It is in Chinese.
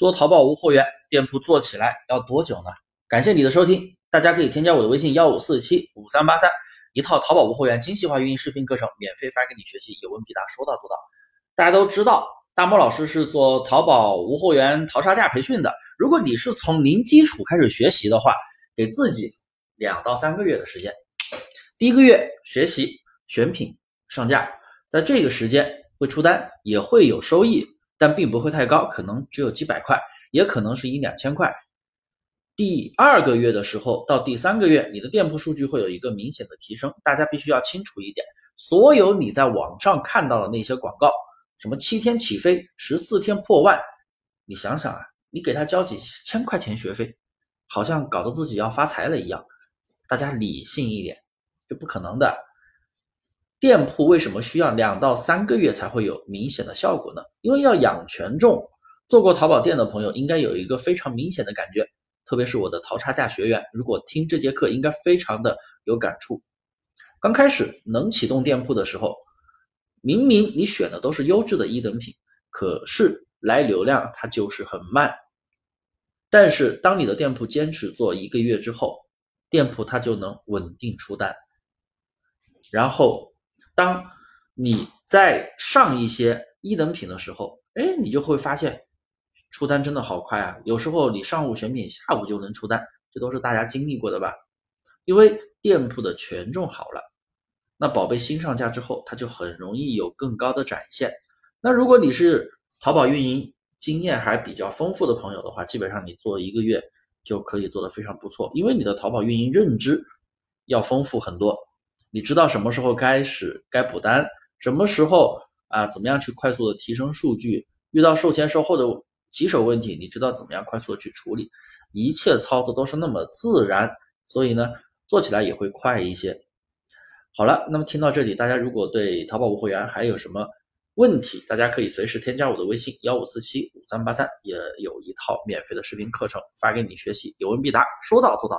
做淘宝无货源店铺做起来要多久呢？感谢你的收听，大家可以添加我的微信幺五四七五三八三，一套淘宝无货源精细化运营视频课程免费发给你学习，有问必答，说到做到。大家都知道，大漠老师是做淘宝无货源淘差价培训的。如果你是从零基础开始学习的话，给自己两到三个月的时间。第一个月学习选品上架，在这个时间会出单，也会有收益。但并不会太高，可能只有几百块，也可能是一两千块。第二个月的时候到第三个月，你的店铺数据会有一个明显的提升。大家必须要清楚一点，所有你在网上看到的那些广告，什么七天起飞、十四天破万，你想想啊，你给他交几千块钱学费，好像搞得自己要发财了一样。大家理性一点，这不可能的。店铺为什么需要两到三个月才会有明显的效果呢？因为要养权重。做过淘宝店的朋友应该有一个非常明显的感觉，特别是我的淘差价学员，如果听这节课应该非常的有感触。刚开始能启动店铺的时候，明明你选的都是优质的一等品，可是来流量它就是很慢。但是当你的店铺坚持做一个月之后，店铺它就能稳定出单，然后。当你在上一些一等品的时候，哎，你就会发现出单真的好快啊！有时候你上午选品，下午就能出单，这都是大家经历过的吧？因为店铺的权重好了，那宝贝新上架之后，它就很容易有更高的展现。那如果你是淘宝运营经验还比较丰富的朋友的话，基本上你做一个月就可以做得非常不错，因为你的淘宝运营认知要丰富很多。你知道什么时候开始该补单，什么时候啊，怎么样去快速的提升数据？遇到售前售后的棘手问题，你知道怎么样快速的去处理？一切操作都是那么自然，所以呢，做起来也会快一些。好了，那么听到这里，大家如果对淘宝无货源还有什么问题，大家可以随时添加我的微信幺五四七五三八三，也有一套免费的视频课程发给你学习，有问必答，说到做到。